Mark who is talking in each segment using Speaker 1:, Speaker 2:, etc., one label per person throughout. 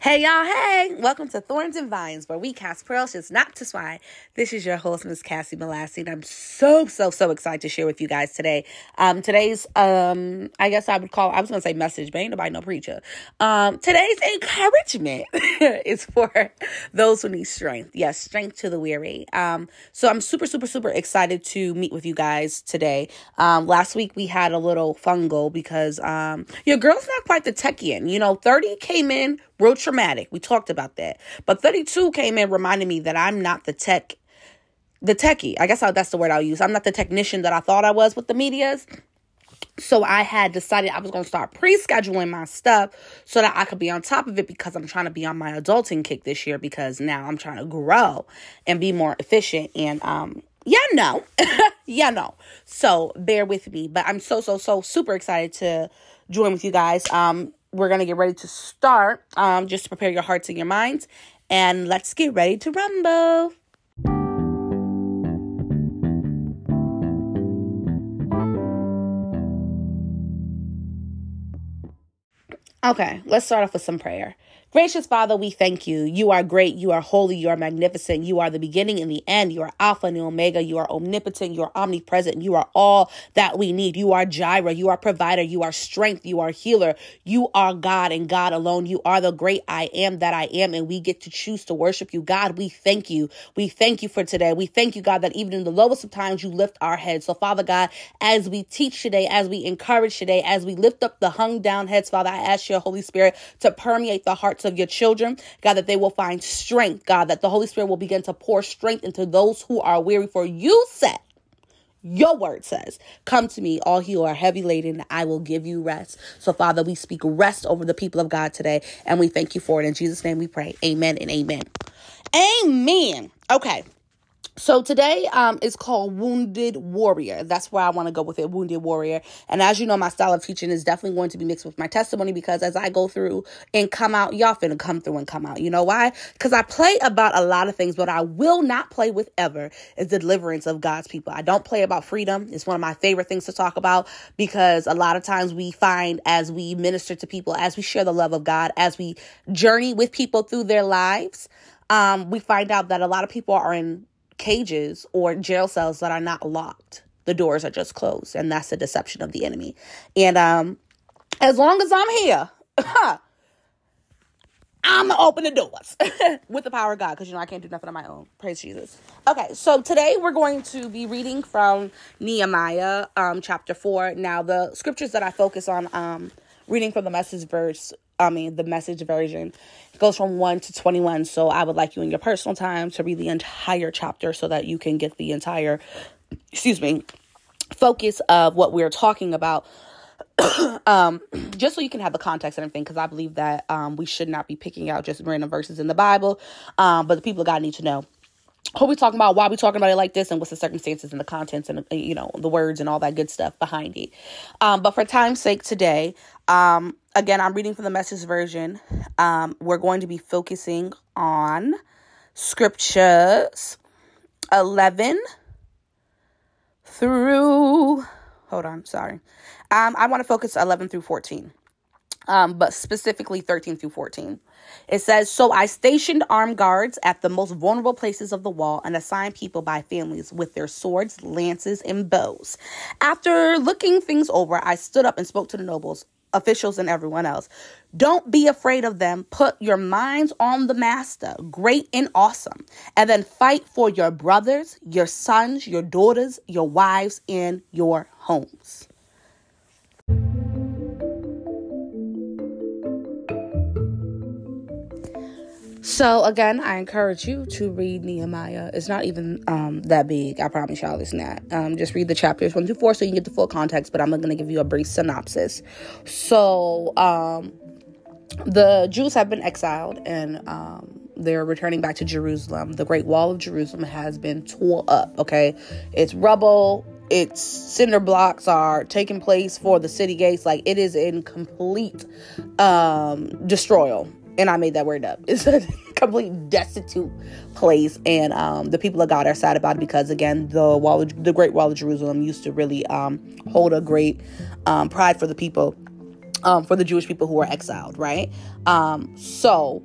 Speaker 1: Hey y'all, hey! Welcome to Thorns and Vines, where we cast pearls just not to swine. This is your host, Miss Cassie Malassi, and I'm so, so, so excited to share with you guys today. Um, today's, um, I guess I would call, I was gonna say message, but ain't nobody no preacher. Um, today's encouragement is for those who need strength. Yes, strength to the weary. Um, so I'm super, super, super excited to meet with you guys today. Um, last week we had a little fungal because, um, your girl's not quite the techian. You know, 30 came in real traumatic. We talked about that. But 32 came in reminding me that I'm not the tech, the techie. I guess that's the word I'll use. I'm not the technician that I thought I was with the medias. So I had decided I was going to start pre-scheduling my stuff so that I could be on top of it because I'm trying to be on my adulting kick this year because now I'm trying to grow and be more efficient and um yeah no yeah no so bear with me but i'm so so so super excited to join with you guys um we're going to get ready to start. Um, just to prepare your hearts and your minds. And let's get ready to rumble. Okay, let's start off with some prayer. Gracious Father, we thank you. You are great. You are holy. You are magnificent. You are the beginning and the end. You are Alpha and Omega. You are omnipotent. You are omnipresent. You are all that we need. You are Jireh. You are provider. You are strength. You are healer. You are God and God alone. You are the great I am that I am. And we get to choose to worship you. God, we thank you. We thank you for today. We thank you, God, that even in the lowest of times, you lift our heads. So, Father God, as we teach today, as we encourage today, as we lift up the hung down heads, Father, I ask your Holy Spirit to permeate the hearts of your children, God, that they will find strength, God, that the Holy Spirit will begin to pour strength into those who are weary. For you said, your word says, Come to me, all who are heavy laden, I will give you rest. So, Father, we speak rest over the people of God today, and we thank you for it. In Jesus' name we pray. Amen and amen. Amen. Okay. So today um, is called Wounded Warrior. That's where I want to go with it, Wounded Warrior. And as you know, my style of teaching is definitely going to be mixed with my testimony because as I go through and come out, y'all finna come through and come out. You know why? Because I play about a lot of things, but I will not play with ever is the deliverance of God's people. I don't play about freedom. It's one of my favorite things to talk about because a lot of times we find as we minister to people, as we share the love of God, as we journey with people through their lives, um, we find out that a lot of people are in cages or jail cells that are not locked. The doors are just closed, and that's the deception of the enemy. And um, as long as I'm here, I'm gonna open the doors with the power of God because you know I can't do nothing on my own. Praise Jesus. Okay, so today we're going to be reading from Nehemiah um, chapter four. Now, the scriptures that I focus on, um, reading from the message verse, I mean, the message version goes from 1 to 21. So I would like you in your personal time to read the entire chapter so that you can get the entire, excuse me, focus of what we're talking about. um, just so you can have the context and everything, because I believe that um, we should not be picking out just random verses in the Bible, um, but the people of God need to know who we talking about, why we talking about it like this, and what's the circumstances and the contents and you know the words and all that good stuff behind it. Um, but for time's sake today, um, again, I'm reading from the message version. Um, we're going to be focusing on scriptures 11 through. Hold on, sorry. Um, I want to focus 11 through 14 um, but specifically 13 through 14. It says, So I stationed armed guards at the most vulnerable places of the wall and assigned people by families with their swords, lances, and bows. After looking things over, I stood up and spoke to the nobles, officials, and everyone else. Don't be afraid of them. Put your minds on the master, great and awesome, and then fight for your brothers, your sons, your daughters, your wives, and your homes. So again, I encourage you to read Nehemiah. It's not even um, that big. I promise y'all it's not. Um, just read the chapters one through four so you can get the full context. But I'm to give you a brief synopsis. So um, the Jews have been exiled and um, they're returning back to Jerusalem. The Great Wall of Jerusalem has been tore up. Okay, it's rubble. Its cinder blocks are taking place for the city gates. Like it is in complete um, destroyal and I made that word up. It's a complete destitute place, and um, the people of God are sad about it because again, the wall, of, the Great Wall of Jerusalem, used to really um, hold a great um, pride for the people. um, for the Jewish people who were exiled, right? Um, so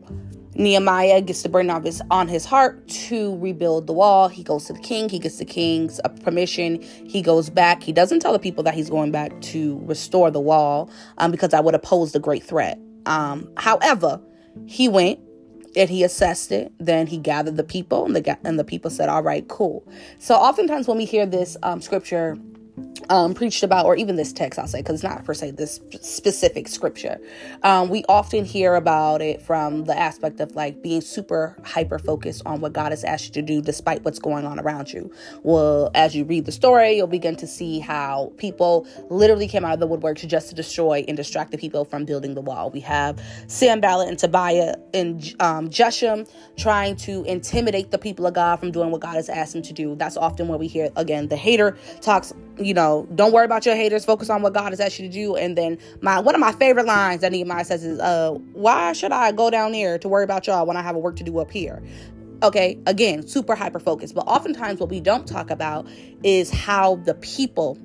Speaker 1: Nehemiah gets the burden of his, on his heart to rebuild the wall. He goes to the king. He gets the king's uh, permission. He goes back. He doesn't tell the people that he's going back to restore the wall um, because that would posed a great threat. Um, however, he went and he assessed it. Then he gathered the people, and the and the people said, "All right, cool." So oftentimes when we hear this um, scripture um, preached about, or even this text, I'll say, because it's not per se this specific scripture. Um, we often hear about it from the aspect of like being super hyper focused on what God has asked you to do, despite what's going on around you. Well, as you read the story, you'll begin to see how people literally came out of the woodwork just to destroy and distract the people from building the wall. We have Sanballat and Tobiah and um, Geshem trying to intimidate the people of God from doing what God has asked them to do. That's often where we hear again the hater talks you know, don't worry about your haters. Focus on what God has asked you to do. And then my one of my favorite lines that Nehemiah says is, uh, why should I go down there to worry about y'all when I have a work to do up here? Okay, again, super hyper focused. But oftentimes what we don't talk about is how the people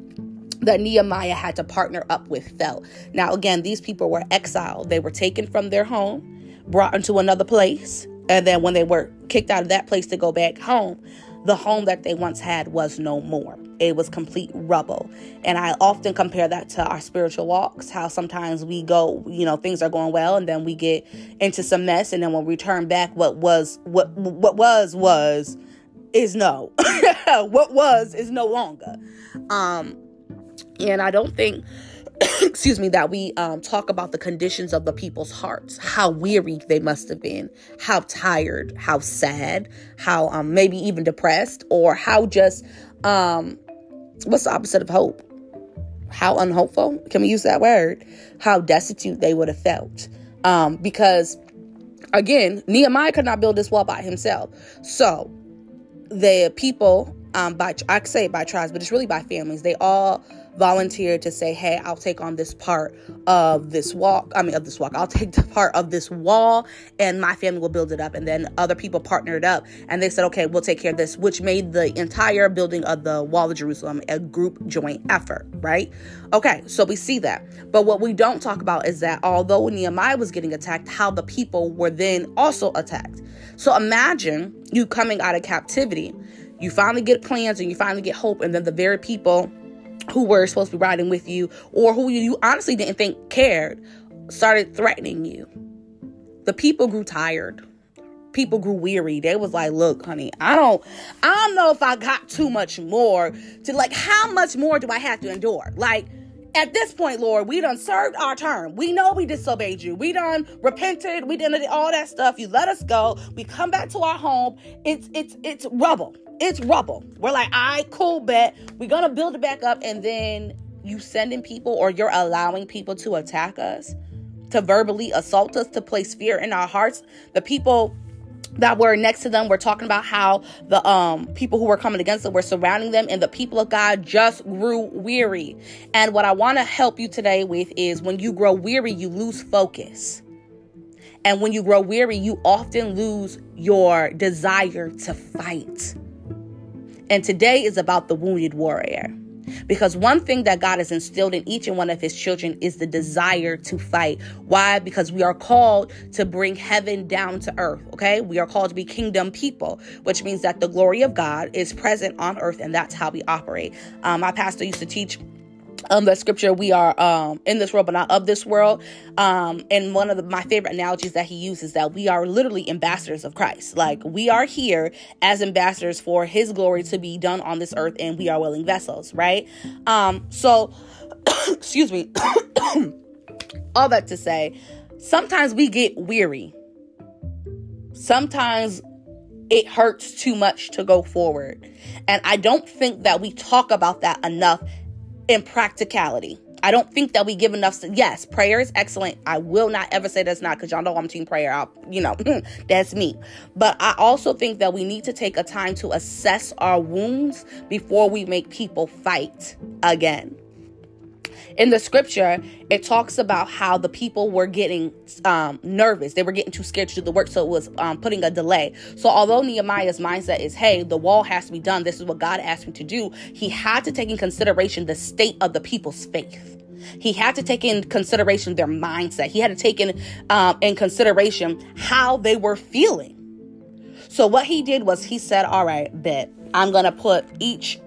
Speaker 1: that Nehemiah had to partner up with felt. Now, again, these people were exiled. They were taken from their home, brought into another place, and then when they were kicked out of that place to go back home, the home that they once had was no more. It was complete rubble. And I often compare that to our spiritual walks, how sometimes we go, you know, things are going well and then we get into some mess and then when we turn back what was what what was was is no. what was is no longer. Um and I don't think excuse me, that we um, talk about the conditions of the people's hearts, how weary they must have been, how tired, how sad, how um, maybe even depressed, or how just, um, what's the opposite of hope? How unhopeful? Can we use that word? How destitute they would have felt. Um, because, again, Nehemiah could not build this wall by himself. So, the people, um, by I say by tribes, but it's really by families, they all volunteered to say, Hey, I'll take on this part of this walk. I mean, of this walk. I'll take the part of this wall and my family will build it up. And then other people partnered up and they said, Okay, we'll take care of this, which made the entire building of the wall of Jerusalem a group joint effort, right? Okay, so we see that. But what we don't talk about is that although Nehemiah was getting attacked, how the people were then also attacked. So imagine you coming out of captivity. You finally get plans and you finally get hope, and then the very people who were supposed to be riding with you or who you honestly didn't think cared started threatening you. The people grew tired. People grew weary. They was like, "Look, honey, I don't I don't know if I got too much more to like how much more do I have to endure?" Like at this point, Lord, we done served our term. We know we disobeyed you. We done repented. We done all that stuff. You let us go. We come back to our home. It's it's it's rubble it's rubble. We're like, I cool bet. We're gonna build it back up, and then you sending people or you're allowing people to attack us, to verbally assault us, to place fear in our hearts. The people that were next to them were talking about how the um people who were coming against them were surrounding them and the people of God just grew weary. And what I want to help you today with is when you grow weary, you lose focus. And when you grow weary, you often lose your desire to fight. And today is about the wounded warrior. Because one thing that God has instilled in each and one of his children is the desire to fight. Why? Because we are called to bring heaven down to earth, okay? We are called to be kingdom people, which means that the glory of God is present on earth, and that's how we operate. Um, my pastor used to teach um the scripture we are um in this world but not of this world. Um and one of the, my favorite analogies that he uses that we are literally ambassadors of christ. Like we are here as ambassadors for his glory to be done on this earth and we are willing vessels right? Um so excuse me all that to say sometimes we get weary. Sometimes it hurts too much to go forward. And I don't think that we talk about that enough in practicality. I don't think that we give enough. Yes, prayer is excellent. I will not ever say that's not because y'all know I'm team prayer. I'll, you know, that's me. But I also think that we need to take a time to assess our wounds before we make people fight again in the scripture, it talks about how the people were getting um, nervous. They were getting too scared to do the work, so it was um, putting a delay. So, although Nehemiah's mindset is, hey, the wall has to be done, this is what God asked me to do, he had to take in consideration the state of the people's faith. He had to take in consideration their mindset. He had to take in um, in consideration how they were feeling. So what he did was he said, "All right, bet I'm gonna put each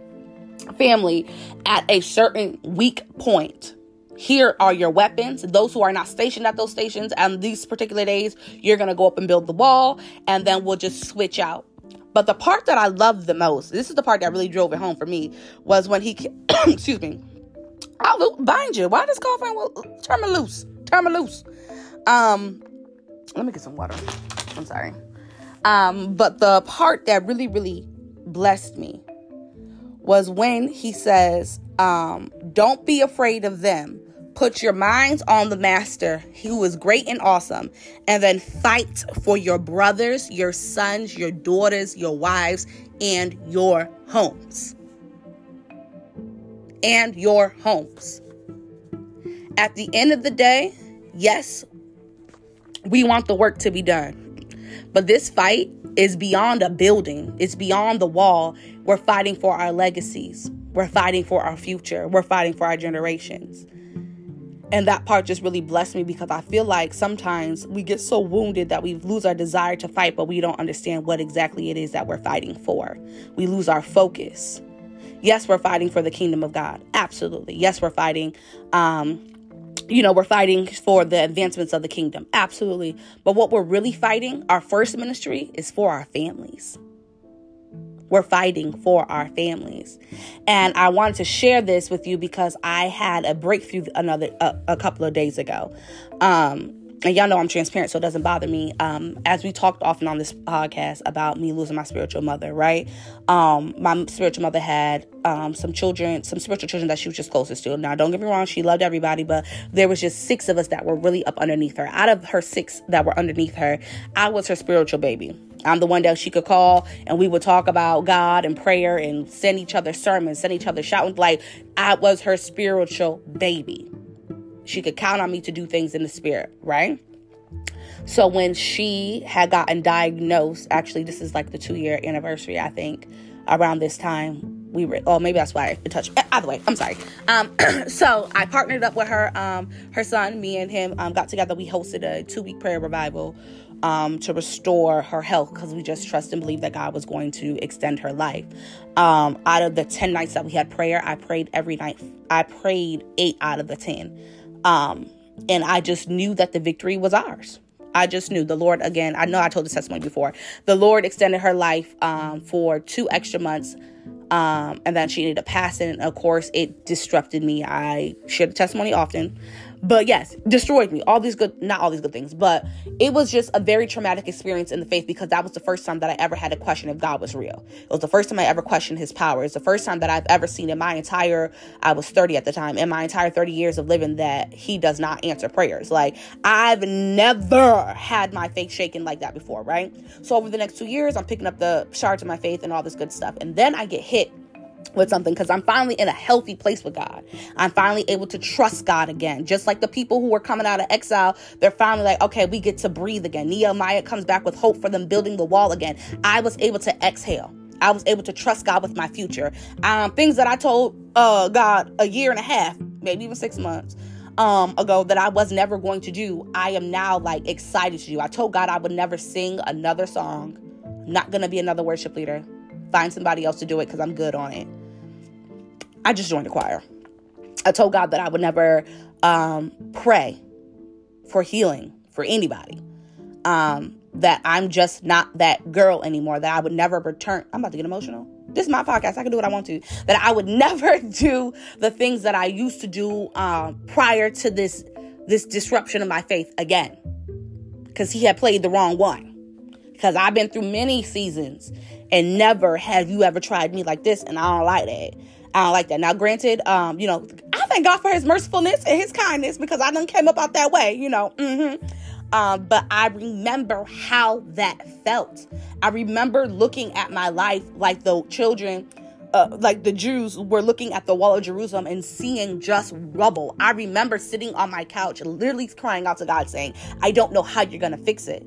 Speaker 1: family at a certain weak point." Here are your weapons. Those who are not stationed at those stations on these particular days, you're going to go up and build the wall, and then we'll just switch out. But the part that I loved the most, this is the part that really drove it home for me, was when he, excuse me, I'll bind you. Why does girlfriend? Well, turn me loose. Turn me loose. Um, let me get some water. I'm sorry. Um, but the part that really, really blessed me was when he says, um, "Don't be afraid of them. Put your minds on the master, who is great and awesome, and then fight for your brothers, your sons, your daughters, your wives, and your homes." and your homes. At the end of the day, yes, we want the work to be done. But this fight is beyond a building, it's beyond the wall. We're fighting for our legacies, we're fighting for our future, we're fighting for our generations. And that part just really blessed me because I feel like sometimes we get so wounded that we lose our desire to fight, but we don't understand what exactly it is that we're fighting for. We lose our focus. Yes, we're fighting for the kingdom of God. Absolutely. Yes, we're fighting. Um, you know, we're fighting for the advancements of the kingdom. Absolutely. But what we're really fighting, our first ministry, is for our families. We're fighting for our families. And I wanted to share this with you because I had a breakthrough another a, a couple of days ago. Um, and y'all know I'm transparent, so it doesn't bother me. Um, as we talked often on this podcast about me losing my spiritual mother, right? Um, my spiritual mother had um, some children, some spiritual children that she was just closest to. Now, don't get me wrong, she loved everybody, but there was just six of us that were really up underneath her. Out of her six that were underneath her, I was her spiritual baby. I'm the one that she could call and we would talk about God and prayer and send each other sermons, send each other shouting. Like I was her spiritual baby. She could count on me to do things in the spirit, right? So when she had gotten diagnosed, actually, this is like the two year anniversary, I think, around this time. We were, oh, maybe that's why I touched. Either way, I'm sorry. Um, so I partnered up with her, um, her son, me and him um, got together. We hosted a two week prayer revival um, to restore her health because we just trust and believe that God was going to extend her life. Um, out of the 10 nights that we had prayer, I prayed every night. I prayed eight out of the 10. Um, and I just knew that the victory was ours. I just knew the Lord again. I know I told this testimony before. The Lord extended her life um, for two extra months um, and then she ended up passing. Of course, it disrupted me. I share the testimony often. But yes, destroyed me. All these good, not all these good things, but it was just a very traumatic experience in the faith because that was the first time that I ever had a question if God was real. It was the first time I ever questioned his power. It's the first time that I've ever seen in my entire, I was 30 at the time, in my entire 30 years of living that he does not answer prayers. Like I've never had my faith shaken like that before, right? So over the next two years, I'm picking up the shards of my faith and all this good stuff. And then I get hit with something because I'm finally in a healthy place with God. I'm finally able to trust God again. Just like the people who were coming out of exile, they're finally like, okay, we get to breathe again. Nehemiah comes back with hope for them building the wall again. I was able to exhale. I was able to trust God with my future. Um, things that I told uh, God a year and a half, maybe even six months um, ago that I was never going to do, I am now like excited to do. I told God I would never sing another song. Not gonna be another worship leader find somebody else to do it because I'm good on it. I just joined the choir. I told God that I would never um, pray for healing for anybody. Um, that I'm just not that girl anymore. That I would never return. I'm about to get emotional. This is my podcast. I can do what I want to. That I would never do the things that I used to do um, prior to this this disruption of my faith again, because he had played the wrong one. Because I've been through many seasons and never have you ever tried me like this, and I don't like that. I don't like that. Now, granted, um, you know, I thank God for His mercifulness and His kindness because I done came up out that way, you know. Mm-hmm. Um, but I remember how that felt. I remember looking at my life like the children, uh, like the Jews were looking at the wall of Jerusalem and seeing just rubble. I remember sitting on my couch, literally crying out to God, saying, I don't know how you're going to fix it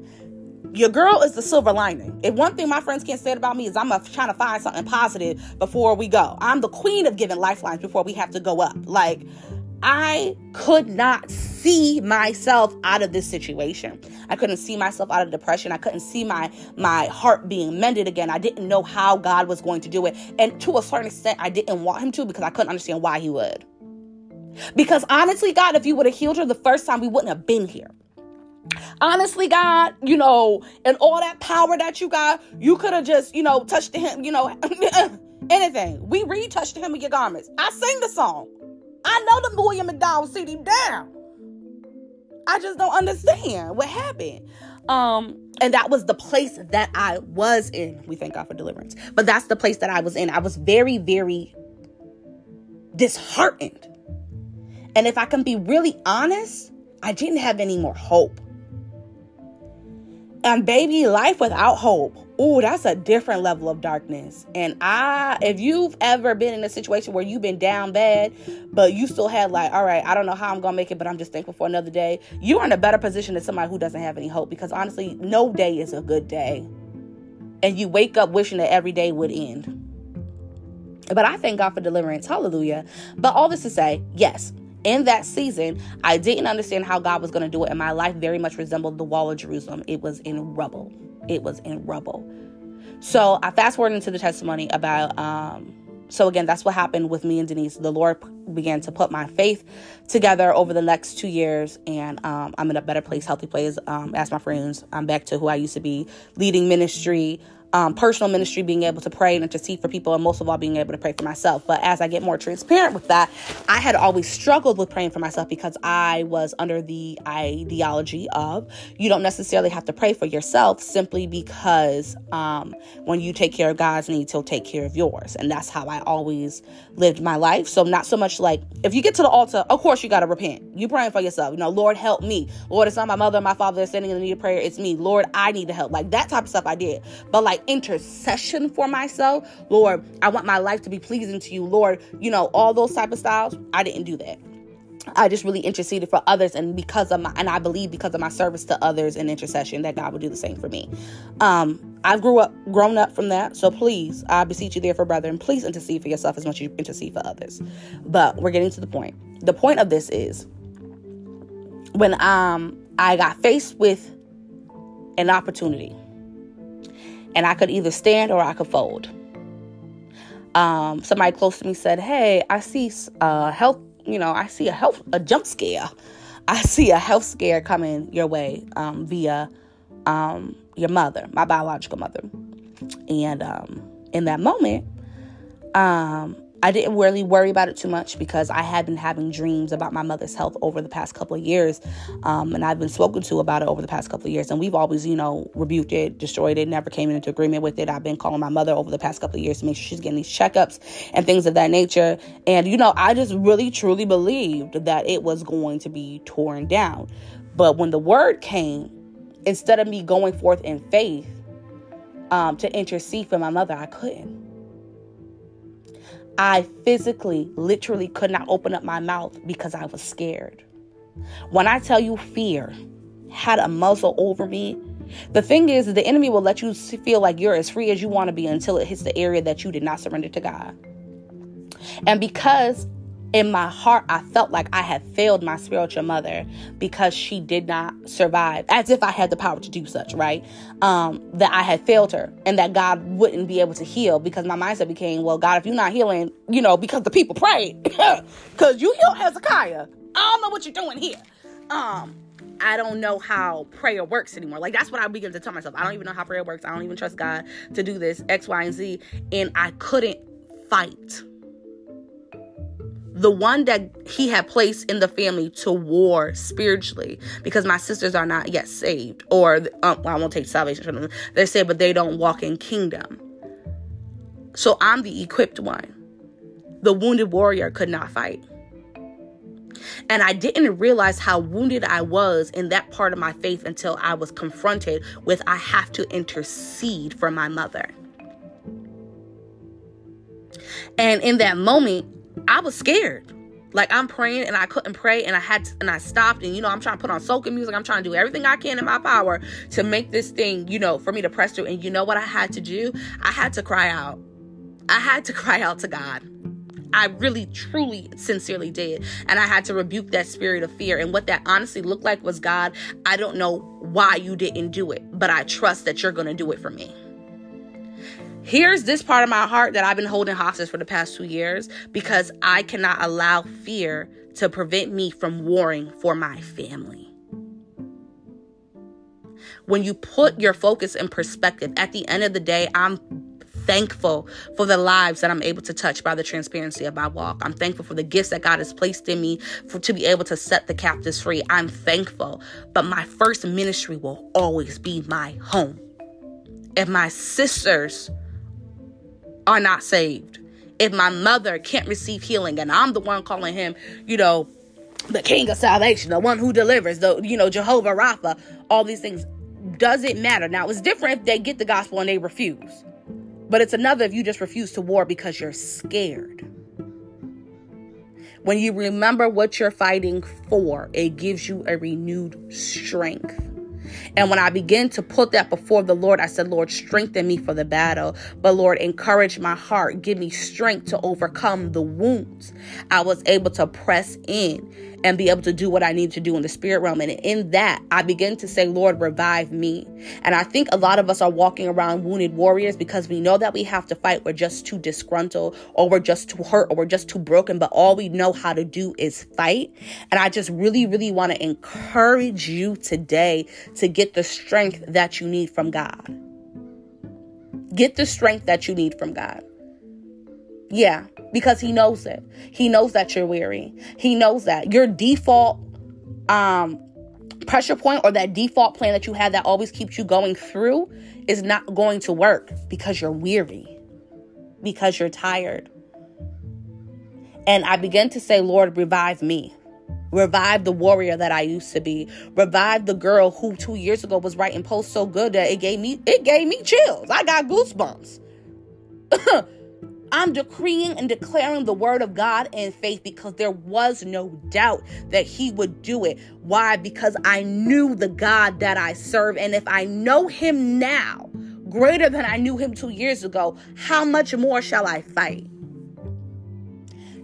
Speaker 1: your girl is the silver lining. If one thing my friends can't say about me is I'm trying to find something positive before we go. I'm the queen of giving lifelines before we have to go up. Like, I could not see myself out of this situation. I couldn't see myself out of depression. I couldn't see my my heart being mended again. I didn't know how God was going to do it. And to a certain extent, I didn't want him to because I couldn't understand why he would. Because honestly, God, if you would have healed her the first time, we wouldn't have been here. Honestly, God, you know, and all that power that you got, you could have just, you know, touched him, you know, anything. We retouched him in your garments. I sing the song. I know the William McDowell CD down. I just don't understand what happened. Um, and that was the place that I was in. We thank God for deliverance. But that's the place that I was in. I was very, very disheartened. And if I can be really honest, I didn't have any more hope. And baby, life without hope. Oh, that's a different level of darkness. And I, if you've ever been in a situation where you've been down bad, but you still had like, all right, I don't know how I'm gonna make it, but I'm just thankful for another day. You are in a better position than somebody who doesn't have any hope because honestly, no day is a good day. And you wake up wishing that every day would end. But I thank God for deliverance. Hallelujah. But all this to say, yes, in that season, I didn't understand how God was going to do it, and my life very much resembled the wall of Jerusalem. It was in rubble. It was in rubble. So I fast forward into the testimony about. Um, so again, that's what happened with me and Denise. The Lord began to put my faith together over the next two years, and um, I'm in a better place, healthy place. Um, as my friends, I'm back to who I used to be, leading ministry, um, personal ministry, being able to pray and intercede for people, and most of all, being able to pray for myself. But as I get more transparent with that, I had always struggled with praying for myself because I was under the ideology of you don't necessarily have to pray for yourself simply because um, when you take care of God's needs, He'll take care of yours. And that's how I always lived my life. So, not so much like if you get to the altar, of course, you got to repent. You praying for yourself. You know, Lord, help me. Lord, it's not my mother my father that's standing in the need of prayer. It's me. Lord, I need the help. Like that type of stuff I did. But like, intercession for myself. Lord, I want my life to be pleasing to you. Lord, you know, all those type of styles. I didn't do that. I just really interceded for others, and because of my, and I believe because of my service to others and intercession, that God would do the same for me. Um, I've grew up, grown up from that. So please, I beseech you, therefore, brethren, please intercede for yourself as much as you intercede for others. But we're getting to the point. The point of this is when um I got faced with an opportunity and I could either stand or I could fold. Um, somebody close to me said, "Hey, I see a health, you know, I see a health a jump scare. I see a health scare coming your way um, via um, your mother, my biological mother." And um, in that moment, um, I didn't really worry about it too much because I had been having dreams about my mother's health over the past couple of years. Um, and I've been spoken to about it over the past couple of years. And we've always, you know, rebuked it, destroyed it, never came into agreement with it. I've been calling my mother over the past couple of years to make sure she's getting these checkups and things of that nature. And, you know, I just really, truly believed that it was going to be torn down. But when the word came, instead of me going forth in faith um, to intercede for my mother, I couldn't. I physically, literally could not open up my mouth because I was scared. When I tell you fear had a muzzle over me, the thing is, the enemy will let you feel like you're as free as you want to be until it hits the area that you did not surrender to God. And because in my heart, I felt like I had failed my spiritual mother because she did not survive, as if I had the power to do such, right? Um, that I had failed her and that God wouldn't be able to heal because my mindset became, well, God, if you're not healing, you know, because the people prayed, because you healed Hezekiah. I don't know what you're doing here. Um, I don't know how prayer works anymore. Like that's what I began to tell myself. I don't even know how prayer works. I don't even trust God to do this X, Y, and Z. And I couldn't fight the one that he had placed in the family to war spiritually because my sisters are not yet saved or um, well, i won't take salvation from them. They say but they don't walk in kingdom. So i'm the equipped one. The wounded warrior could not fight. And I didn't realize how wounded I was in that part of my faith until I was confronted with I have to intercede for my mother. And in that moment, I was scared. Like I'm praying and I couldn't pray and I had to, and I stopped and you know I'm trying to put on soaking music. I'm trying to do everything I can in my power to make this thing, you know, for me to press through. And you know what I had to do? I had to cry out. I had to cry out to God. I really, truly, sincerely did. And I had to rebuke that spirit of fear. And what that honestly looked like was God, I don't know why you didn't do it, but I trust that you're going to do it for me. Here's this part of my heart that I've been holding hostage for the past two years because I cannot allow fear to prevent me from warring for my family. When you put your focus in perspective, at the end of the day, I'm thankful for the lives that I'm able to touch by the transparency of my walk. I'm thankful for the gifts that God has placed in me for to be able to set the captives free. I'm thankful. But my first ministry will always be my home. If my sisters are not saved, if my mother can't receive healing and I'm the one calling him, you know, the king of salvation, the one who delivers, the you know, Jehovah Rapha, all these things does it matter. Now it's different if they get the gospel and they refuse. But it's another if you just refuse to war because you're scared. When you remember what you're fighting for, it gives you a renewed strength. And when I began to put that before the Lord, I said, Lord, strengthen me for the battle. But Lord, encourage my heart. Give me strength to overcome the wounds. I was able to press in and be able to do what I need to do in the spirit realm. And in that, I begin to say, Lord, revive me. And I think a lot of us are walking around wounded warriors because we know that we have to fight. We're just too disgruntled or we're just too hurt or we're just too broken. But all we know how to do is fight. And I just really, really want to encourage you today to get the strength that you need from God. Get the strength that you need from God. Yeah, because he knows it. He knows that you're weary. He knows that. Your default um pressure point or that default plan that you have that always keeps you going through is not going to work because you're weary. Because you're tired. And I began to say, Lord, revive me. Revive the warrior that I used to be. Revive the girl who 2 years ago was writing posts so good that it gave me it gave me chills. I got goosebumps. I'm decreeing and declaring the word of God in faith because there was no doubt that he would do it. Why? Because I knew the God that I serve. And if I know him now, greater than I knew him two years ago, how much more shall I fight?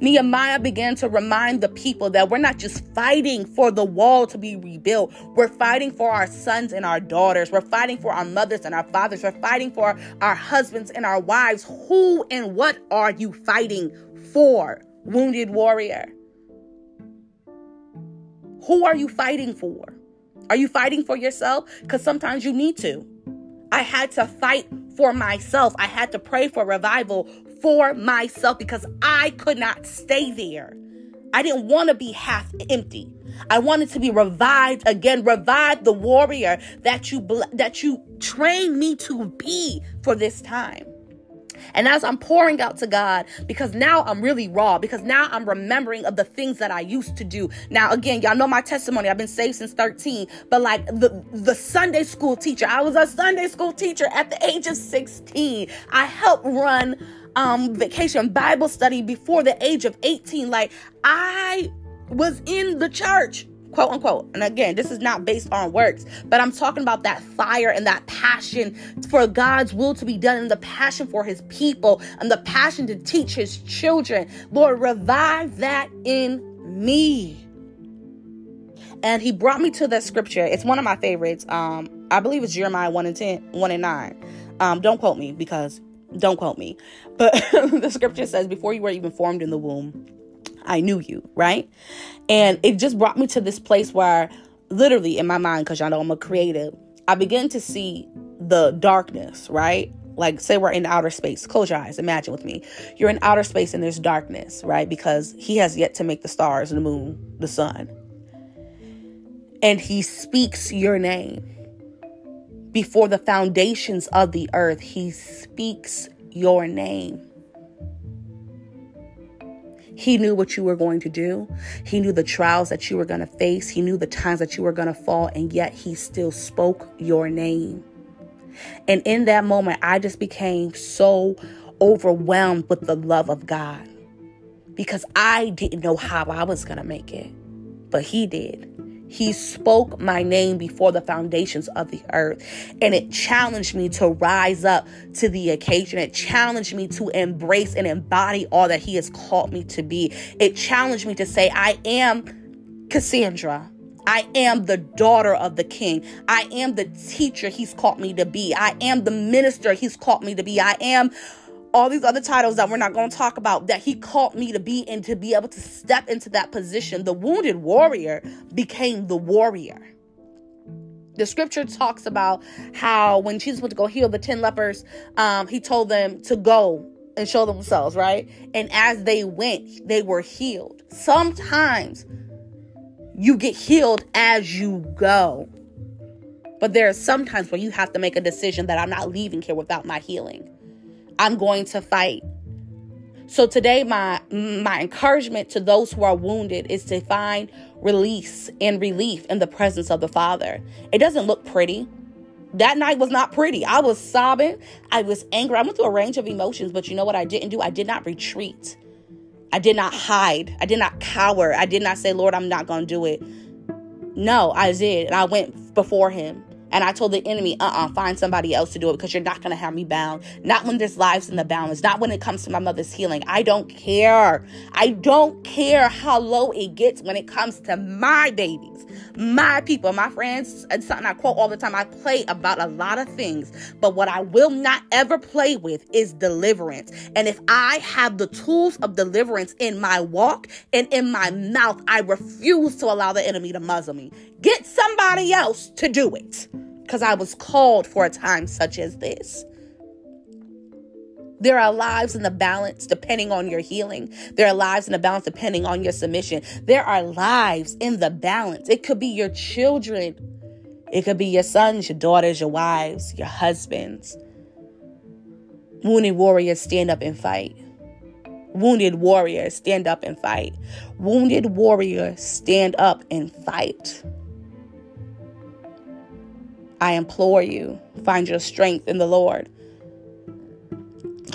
Speaker 1: Nehemiah began to remind the people that we're not just fighting for the wall to be rebuilt. We're fighting for our sons and our daughters. We're fighting for our mothers and our fathers. We're fighting for our husbands and our wives. Who and what are you fighting for, wounded warrior? Who are you fighting for? Are you fighting for yourself? Because sometimes you need to. I had to fight for myself. I had to pray for revival for myself because I could not stay there. I didn't want to be half empty. I wanted to be revived again, revive the warrior that you that you trained me to be for this time. And as I'm pouring out to God, because now I'm really raw, because now I'm remembering of the things that I used to do. Now, again, y'all know my testimony. I've been saved since 13, but like the, the Sunday school teacher, I was a Sunday school teacher at the age of 16. I helped run um vacation Bible study before the age of 18. Like I was in the church quote unquote. And again, this is not based on works, but I'm talking about that fire and that passion for God's will to be done and the passion for his people and the passion to teach his children. Lord, revive that in me. And he brought me to that scripture. It's one of my favorites. Um, I believe it's Jeremiah 1 and 10, 1 and 9. Um, don't quote me because don't quote me. But the scripture says, Before you were even formed in the womb, I knew you, right? And it just brought me to this place where, literally, in my mind, because y'all know I'm a creative, I begin to see the darkness, right? Like, say we're in outer space. Close your eyes. Imagine with me. You're in outer space and there's darkness, right? Because he has yet to make the stars, the moon, the sun. And he speaks your name before the foundations of the earth, he speaks your name. He knew what you were going to do. He knew the trials that you were going to face. He knew the times that you were going to fall, and yet he still spoke your name. And in that moment, I just became so overwhelmed with the love of God because I didn't know how I was going to make it, but He did. He spoke my name before the foundations of the earth. And it challenged me to rise up to the occasion. It challenged me to embrace and embody all that He has called me to be. It challenged me to say, I am Cassandra. I am the daughter of the king. I am the teacher he's called me to be. I am the minister he's called me to be. I am all these other titles that we're not going to talk about that he called me to be and to be able to step into that position. The wounded warrior became the warrior. The scripture talks about how when Jesus went to go heal the 10 lepers, um, he told them to go and show themselves, right? And as they went, they were healed. Sometimes you get healed as you go. But there are some times where you have to make a decision that I'm not leaving here without my healing. I'm going to fight. So today my my encouragement to those who are wounded is to find release and relief in the presence of the Father. It doesn't look pretty. That night was not pretty. I was sobbing. I was angry. I went through a range of emotions, but you know what I didn't do? I did not retreat. I did not hide. I did not cower. I did not say, Lord, I'm not going to do it. No, I did. And I went before him. And I told the enemy, uh uh-uh, uh find somebody else to do it because you're not going to have me bound. Not when there's lives in the balance. Not when it comes to my mother's healing. I don't care. I don't care how low it gets when it comes to my babies, my people, my friends. It's something I quote all the time. I play about a lot of things, but what I will not ever play with is deliverance. And if I have the tools of deliverance in my walk and in my mouth, I refuse to allow the enemy to muzzle me. Get somebody else to do it because I was called for a time such as this. There are lives in the balance depending on your healing. There are lives in the balance depending on your submission. There are lives in the balance. It could be your children, it could be your sons, your daughters, your wives, your husbands. Wounded warriors stand up and fight. Wounded warriors stand up and fight. Wounded warriors stand up and fight. I implore you, find your strength in the Lord.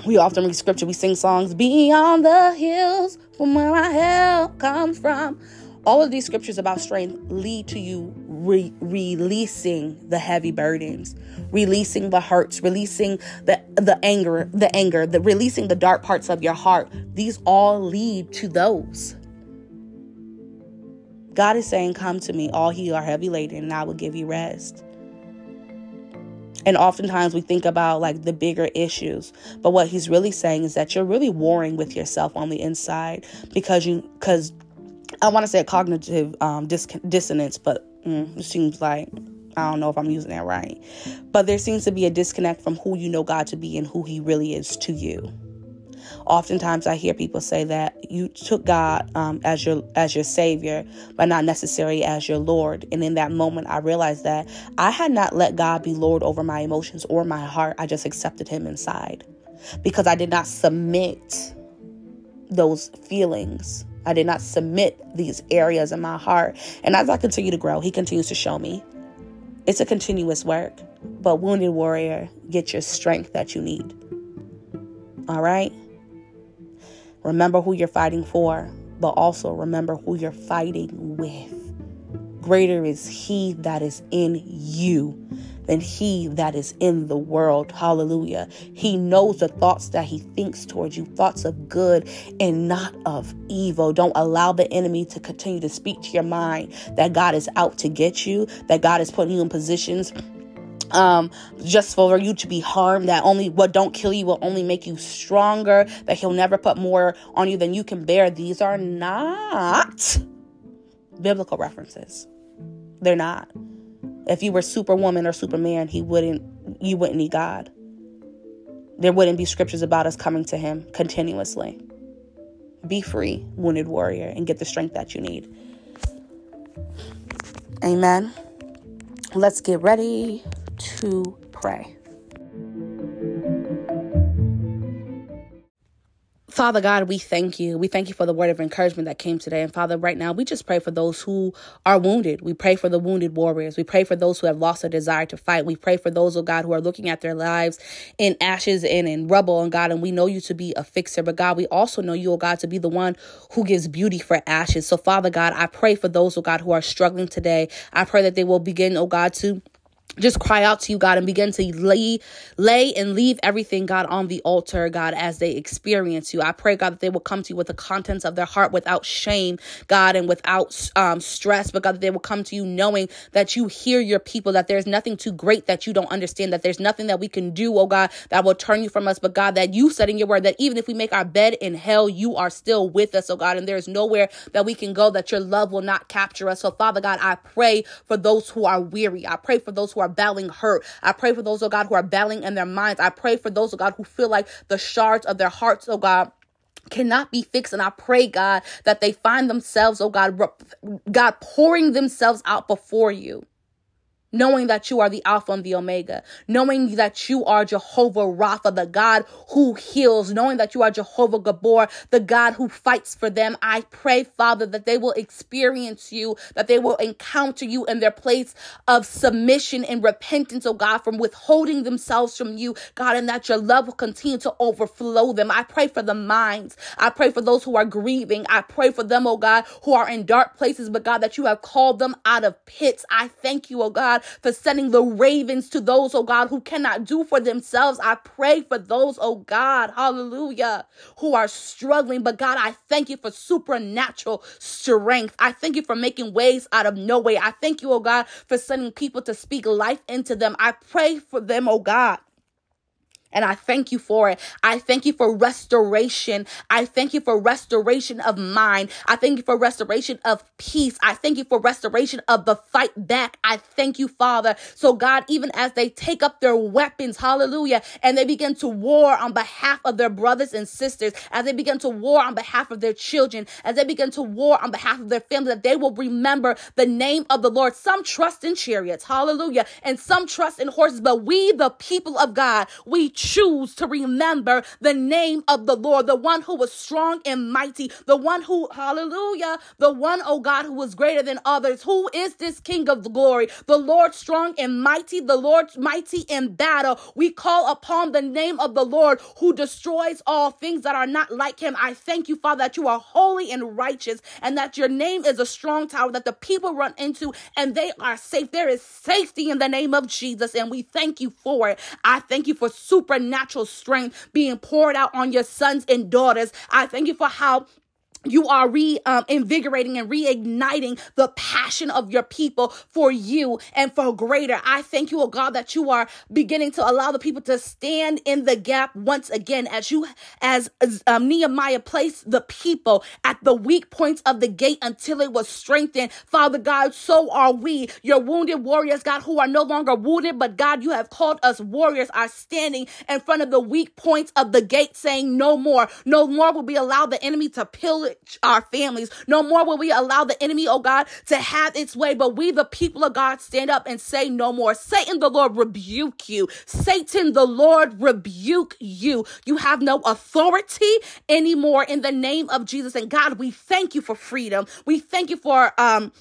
Speaker 1: We often read scripture, we sing songs, Beyond the hills from where my help comes from. All of these scriptures about strength lead to you re- releasing the heavy burdens, releasing the hurts, releasing the, the anger, the anger, the releasing the dark parts of your heart. These all lead to those. God is saying, Come to me, all you are heavy laden, and I will give you rest. And oftentimes we think about like the bigger issues. But what he's really saying is that you're really warring with yourself on the inside because you, because I want to say a cognitive um, dis- dissonance, but mm, it seems like I don't know if I'm using that right. But there seems to be a disconnect from who you know God to be and who He really is to you. Oftentimes, I hear people say that you took God um, as your as your Savior, but not necessarily as your Lord. And in that moment, I realized that I had not let God be Lord over my emotions or my heart. I just accepted Him inside because I did not submit those feelings. I did not submit these areas in my heart. And as I continue to grow, He continues to show me. It's a continuous work. But, wounded warrior, get your strength that you need. All right? Remember who you're fighting for, but also remember who you're fighting with. Greater is He that is in you than He that is in the world. Hallelujah. He knows the thoughts that He thinks towards you, thoughts of good and not of evil. Don't allow the enemy to continue to speak to your mind that God is out to get you, that God is putting you in positions um just for you to be harmed that only what don't kill you will only make you stronger that he'll never put more on you than you can bear. These are not biblical references. They're not. If you were superwoman or superman he wouldn't you wouldn't need god. There wouldn't be scriptures about us coming to him continuously. Be free wounded warrior and get the strength that you need. Amen. Let's get ready to pray. Father God, we thank you. We thank you for the word of encouragement that came today. And Father, right now, we just pray for those who are wounded. We pray for the wounded warriors. We pray for those who have lost a desire to fight. We pray for those, oh God, who are looking at their lives in ashes and in rubble, and God, and we know you to be a fixer. But God, we also know you, oh God, to be the one who gives beauty for ashes. So, Father God, I pray for those, oh God, who are struggling today. I pray that they will begin, oh God, to just cry out to you, God, and begin to lay, lay and leave everything, God, on the altar, God, as they experience you. I pray, God, that they will come to you with the contents of their heart without shame, God, and without um, stress, but God, that they will come to you knowing that you hear your people, that there's nothing too great that you don't understand, that there's nothing that we can do, oh God, that will turn you from us. But God, that you said in your word that even if we make our bed in hell, you are still with us, oh God, and there's nowhere that we can go that your love will not capture us. So, Father God, I pray for those who are weary. I pray for those who are battling hurt. I pray for those, oh God, who are battling in their minds. I pray for those, oh God, who feel like the shards of their hearts, oh God, cannot be fixed. And I pray, God, that they find themselves, oh God, God pouring themselves out before you knowing that you are the Alpha and the Omega, knowing that you are Jehovah Rapha, the God who heals, knowing that you are Jehovah Gibbor, the God who fights for them. I pray, Father, that they will experience you, that they will encounter you in their place of submission and repentance, oh God, from withholding themselves from you, God, and that your love will continue to overflow them. I pray for the minds. I pray for those who are grieving. I pray for them, oh God, who are in dark places, but God, that you have called them out of pits. I thank you, oh God, for sending the ravens to those, oh God, who cannot do for themselves. I pray for those, oh God, hallelujah, who are struggling. But God, I thank you for supernatural strength. I thank you for making ways out of no way. I thank you, oh God, for sending people to speak life into them. I pray for them, oh God. And I thank you for it. I thank you for restoration. I thank you for restoration of mind. I thank you for restoration of peace. I thank you for restoration of the fight back. I thank you, Father. So, God, even as they take up their weapons, hallelujah, and they begin to war on behalf of their brothers and sisters, as they begin to war on behalf of their children, as they begin to war on behalf of their family, that they will remember the name of the Lord. Some trust in chariots, hallelujah, and some trust in horses, but we, the people of God, we choose to remember the name of the Lord, the one who was strong and mighty, the one who, hallelujah, the one, oh God, who was greater than others. Who is this King of glory? The Lord strong and mighty, the Lord mighty in battle. We call upon the name of the Lord who destroys all things that are not like him. I thank you, Father, that you are holy and righteous and that your name is a strong tower that the people run into and they are safe. There is safety in the name of Jesus, and we thank you for it. I thank you for super supernatural strength being poured out on your sons and daughters. I thank you for how you are re um, and reigniting the passion of your people for you and for greater. I thank you, oh God, that you are beginning to allow the people to stand in the gap once again as you, as um, Nehemiah placed the people at the weak points of the gate until it was strengthened. Father God, so are we, your wounded warriors, God, who are no longer wounded, but God, you have called us warriors, are standing in front of the weak points of the gate saying, No more, no more will be allowed the enemy to pillage our families. No more will we allow the enemy, oh God, to have its way. But we, the people of God, stand up and say no more. Satan, the Lord, rebuke you. Satan, the Lord, rebuke you. You have no authority anymore in the name of Jesus. And God, we thank you for freedom. We thank you for um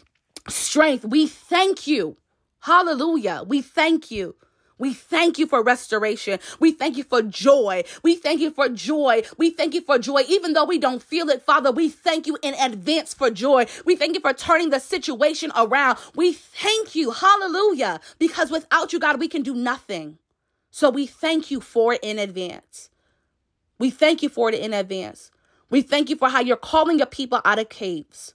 Speaker 1: strength. We thank you. Hallelujah. We thank you. We thank you for restoration. We thank you for joy. We thank you for joy. We thank you for joy. Even though we don't feel it, Father, we thank you in advance for joy. We thank you for turning the situation around. We thank you. Hallelujah. Because without you, God, we can do nothing. So we thank you for it in advance. We thank you for it in advance. We thank you for how you're calling your people out of caves.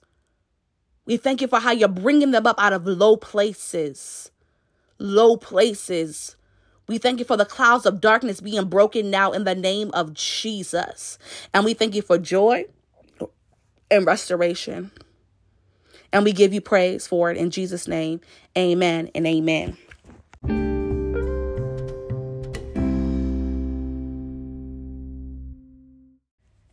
Speaker 1: We thank you for how you're bringing them up out of low places low places. We thank you for the clouds of darkness being broken now in the name of Jesus. And we thank you for joy and restoration. And we give you praise for it in Jesus' name. Amen and amen.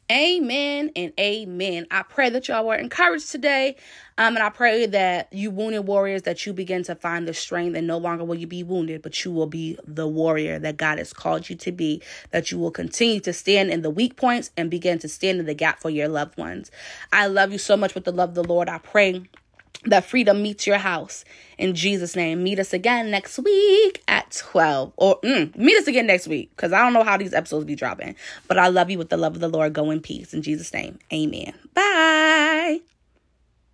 Speaker 1: Amen and amen. I pray that y'all were encouraged today. Um, and I pray that you wounded warriors that you begin to find the strength and no longer will you be wounded, but you will be the warrior that God has called you to be, that you will continue to stand in the weak points and begin to stand in the gap for your loved ones. I love you so much with the love of the Lord. I pray that freedom meets your house in Jesus' name. Meet us again next week at 12. Or mm, meet us again next week because I don't know how these episodes be dropping. But I love you with the love of the Lord. Go in peace. In Jesus' name. Amen. Bye.